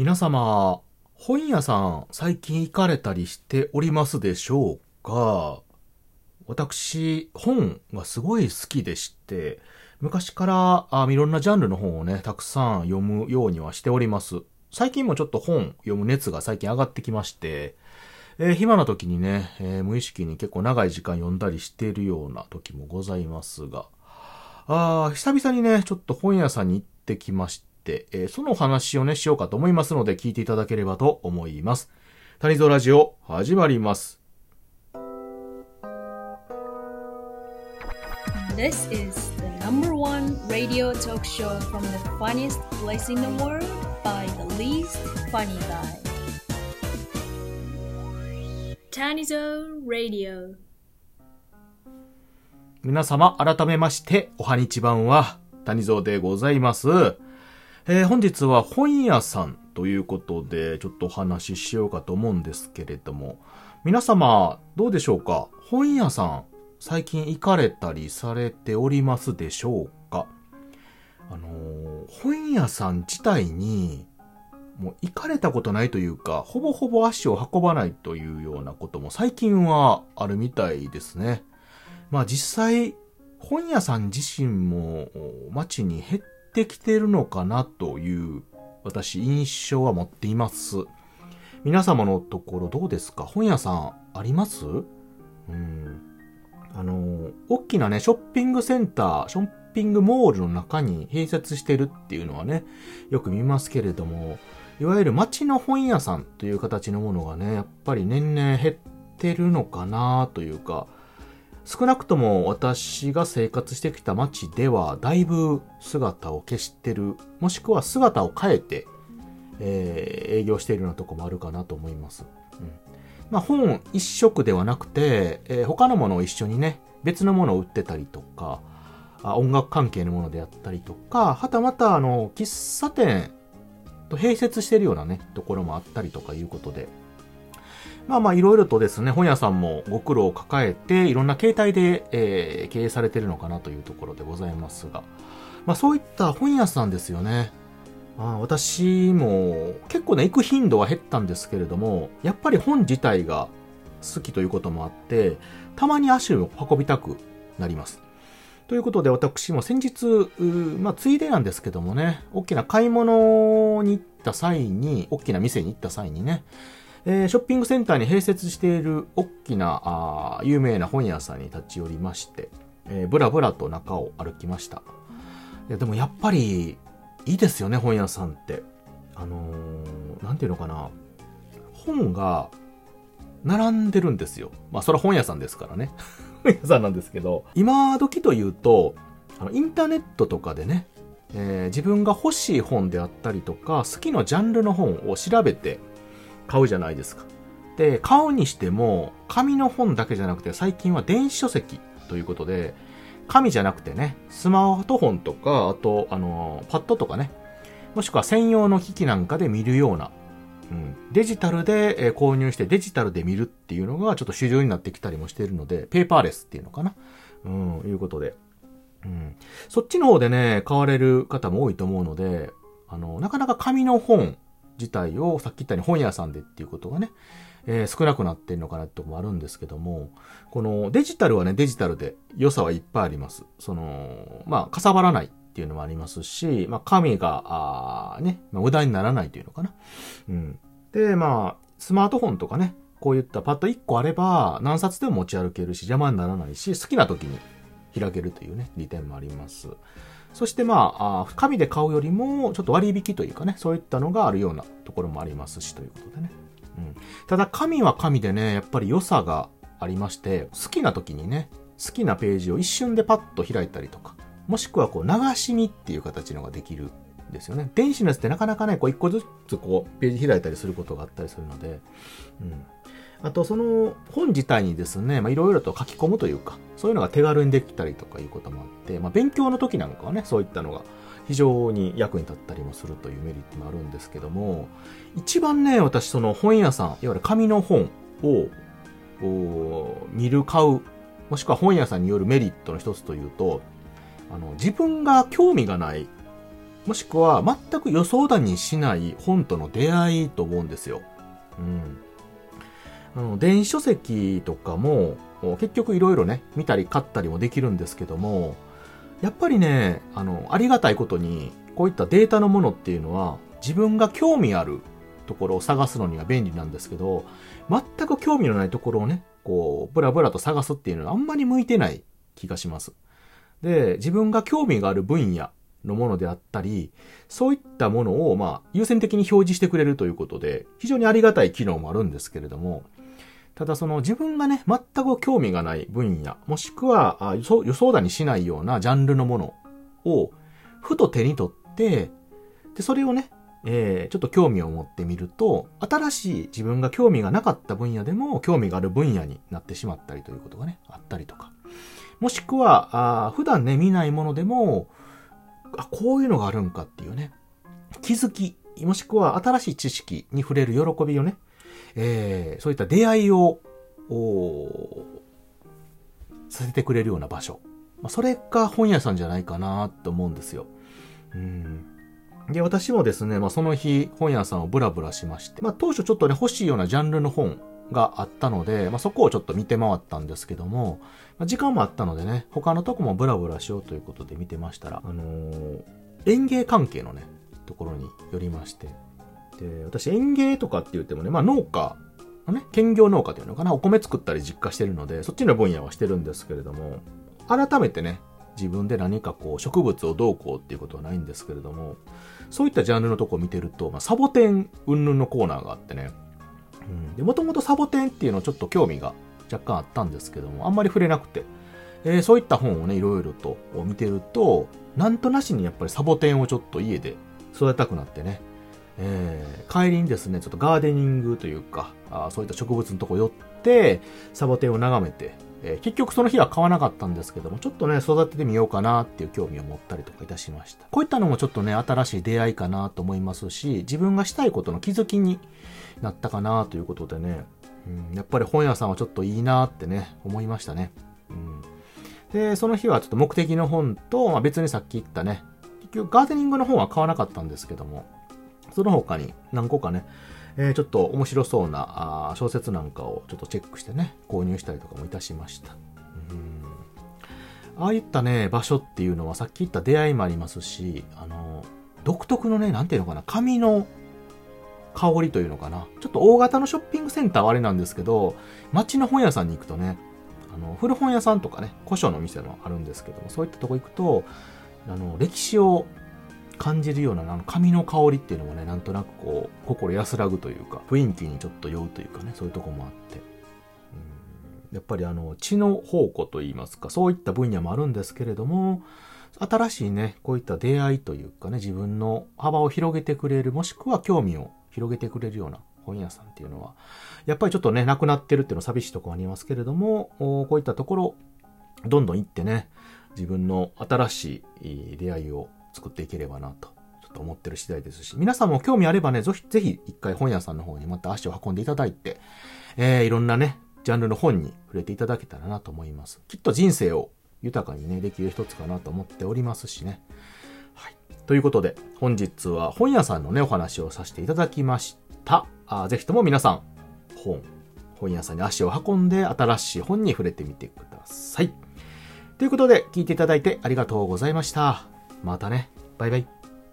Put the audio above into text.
皆様、本屋さん最近行かれたりしておりますでしょうか？私、本がすごい好きでして、昔からあいろんなジャンルの本をね、たくさん読むようにはしております。最近もちょっと本読む熱が最近上がってきまして、えー暇な時にね、えー無意識に結構長い時間読んだりしているような時もございますが、あ久々にね、ちょっと本屋さんに行ってきまして、えーそのお話をね、しようかと思いますので、聞いていただければと思います。谷蔵ラジオ、始まります。This is the number one radio talk show from the funniest place in the world by the least funny guy. Tanizo Radio. 皆様、改めまして、おはにちばんは、谷蔵でございます。えー本日は本屋さんということで、ちょっとお話ししようかと思うんですけれども、皆様、どうでしょうか？本屋さん、最近行かれたりされておりますでしょうか？あのー本屋さん自体に、もう行かれたことないというか、ほぼほぼ足を運ばないというようなことも最近はあるみたいですね。まあ実際、本屋さん自身も街に減っててきてるのかなという、私印象は持っています。皆様のところどうですか？本屋さんあります？うん。あの、大きなね、ショッピングセンター、ショッピングモールの中に併設してるっていうのはね、よく見ますけれども、いわゆる街の本屋さんという形のものがね、やっぱり年々減ってるのかなというか、少なくとも私が生活してきた街ではだいぶ姿を消してる、もしくは姿を変えて、えー営業しているようなとこもあるかなと思います。うん。まあ、本一色ではなくて、えー他のものを一緒にね、別のものを売ってたりとか、あ音楽関係のものであったりとか、はたまたあの、喫茶店と併設してるようなね、ところもあったりとかいうことで、まあまあいろいろとですね、本屋さんもご苦労を抱えて、いろんな形態で、えー経営されてるのかなというところでございますが、まあそういった本屋さんですよね。あ私も結構ね、行く頻度は減ったんですけれども、やっぱり本自体が好きということもあって、たまに足を運びたくなります。ということで私も先日、まあついでなんですけどもね、大きな買い物に行った際に、大きな店に行った際にね、えーショッピングセンターに併設している大きなあ有名な本屋さんに立ち寄りまして、えーぶらぶらと中を歩きました。いやでもやっぱりいいですよね、本屋さんって。あのーなんていうのかな。本が並んでるんですよ。まあそれは本屋さんですからね。本屋さんなんですけど、今時というと、あのインターネットとかでね、えー自分が欲しい本であったりとか、好きなジャンルの本を調べて買うじゃないですか。で、買うにしても、紙の本だけじゃなくて、最近は電子書籍ということで、紙じゃなくてね、スマートフォンとか、あと、あの、パッドとかね、もしくは専用の機器なんかで見るような、うん、デジタルでえ購入してデジタルで見るっていうのがちょっと主流になってきたりもしているので、ペーパーレスっていうのかな？うん、いうことで。うん。そっちの方でね、買われる方も多いと思うので、あの、なかなか紙の本自体をさっき言ったように本屋さんでっていうことがね、えー少なくなってるのかなってとこもあるんですけども、このデジタルはね、デジタルで良さはいっぱいあります。その、まあ、かさばらないっていうのもありますし、まあ、紙が、あね、まあ、無駄にならないというのかな。うん。で、まあ、スマートフォンとかね、こういったパッド1個あれば、何冊でも持ち歩けるし、邪魔にならないし、好きな時に開けるというね、利点もあります。そしてまあ、あ紙で買うよりも、ちょっと割引というかね、そういったのがあるようなところもありますし、ということでね。うん。ただ、紙は紙でね、やっぱり良さがありまして、好きな時にね、好きなページを一瞬でパッと開いたりとか、もしくはこう、流し見っていう形のができるんですよね。電子のやつってなかなかね、こう、一個ずつこう、ページ開いたりすることがあったりするので、うん。あと、その本自体にですね、いろいろと書き込むというか、そういうのが手軽にできたりとかいうこともあって、まあ、勉強の時なんかはね、そういったのが非常に役に立ったりもするというメリットもあるんですけども、一番ね、私その本屋さん、いわゆる紙の本を、見る、買う、もしくは本屋さんによるメリットの一つというと、あの、自分が興味がない、もしくは全く予想だにしない本との出会いと思うんですよ。うん。あの、電子書籍とかも、結局いろいろね、見たり買ったりもできるんですけども、やっぱりね、あの、ありがたいことに、こういったデータのものっていうのは、自分が興味あるところを探すのには便利なんですけど、全く興味のないところをね、こう、ブラブラと探すっていうのはあんまり向いてない気がします。で、自分が興味がある分野のものであったり、そういったものを、まあ、優先的に表示してくれるということで、非常にありがたい機能もあるんですけれども、ただその自分がね、全く興味がない分野、もしくは予想予想だにしないようなジャンルのものを、ふと手に取って、で、それをね、えー、ちょっと興味を持ってみると、新しい自分が興味がなかった分野でも興味がある分野になってしまったりということがね、あったりとか。もしくは、あ普段ね、見ないものでも、あ、こういうのがあるんかっていうね、気づき、もしくは新しい知識に触れる喜びをね、えー、そういった出会いを、させてくれるような場所。まあ、それが本屋さんじゃないかなと思うんですよ。うん。で、私もですね、まあ、その日、本屋さんをブラブラしまして、まあ、当初ちょっとね、欲しいようなジャンルの本があったので、まあ、そこをちょっと見て回ったんですけども、まあ、時間もあったのでね、他のとこもブラブラしようということで見てましたら、あのー、園芸関係のね、ところに寄りまして、で、私園芸とかって言ってもね、まあ農家のね、兼業農家というのかな、お米作ったり実家してるので、そっちの分野はしてるんですけれども、改めてね、自分で何かこう植物をどうこうっていうことはないんですけれども、そういったジャンルのとこを見てると、まあ、サボテン云々のコーナーがあってね、うん、もともとサボテンっていうのちょっと興味が若干あったんですけども、あんまり触れなくて、えー、そういった本をね、いろいろと見てると、なんとなしにやっぱりサボテンをちょっと家で育てたくなってね、えー、帰りにですね、ちょっとガーデニングというか、あそういった植物のとこ寄って、サボテンを眺めて、えー、結局その日は買わなかったんですけども、ちょっとね、育ててみようかなっていう興味を持ったりとかいたしました。こういったのもちょっとね、新しい出会いかなと思いますし、自分がしたいことの気づきになったかなということでね、うん、やっぱり本屋さんはちょっといいなってね、思いましたね。うん、で、その日はちょっと目的の本と、まあ、別にさっき言ったね、結局ガーデニングの本は買わなかったんですけども、その他に何個かね、えー、ちょっと面白そうなあ小説なんかをちょっとチェックしてね、購入したりとかもいたしました。うんああいったね、場所っていうのはさっき言った出会いもありますし、あの、独特のね、なんていうのかな、紙の香りというのかな。ちょっと大型のショッピングセンターはあれなんですけど、街の本屋さんに行くとね、あの、古本屋さんとかね、古書の店もあるんですけども、そういったとこ行くと、あの、歴史を感じるような、あの、紙の香りっていうのもね、なんとなくこう、心安らぐというか、雰囲気にちょっと酔うというかね、そういうとこもあって。やっぱりあの、知の宝庫といいますか、そういった分野もあるんですけれども、新しいね、こういった出会いというかね、自分の幅を広げてくれる、もしくは興味を広げてくれるような本屋さんっていうのは、やっぱりちょっとね、なくなってるっていうのは寂しいとこありますけれども、こういったところ、どんどん行ってね、自分の新しい出会いを作っていければなと、ちょっと思ってる次第ですし、皆さんも興味あればね、ぜひ、ぜひ一回本屋さんの方にまた足を運んでいただいて、えー、いろんなね、ジャンルの本に触れていただけたらなと思います。きっと人生を豊かにね、できる一つかなと思っておりますしね。はい。ということで、本日は本屋さんのね、お話をさせていただきました。あぜひとも皆さん、本、本屋さんに足を運んで新しい本に触れてみてください。ということで、聞いていただいてありがとうございました。またね。バイバイ。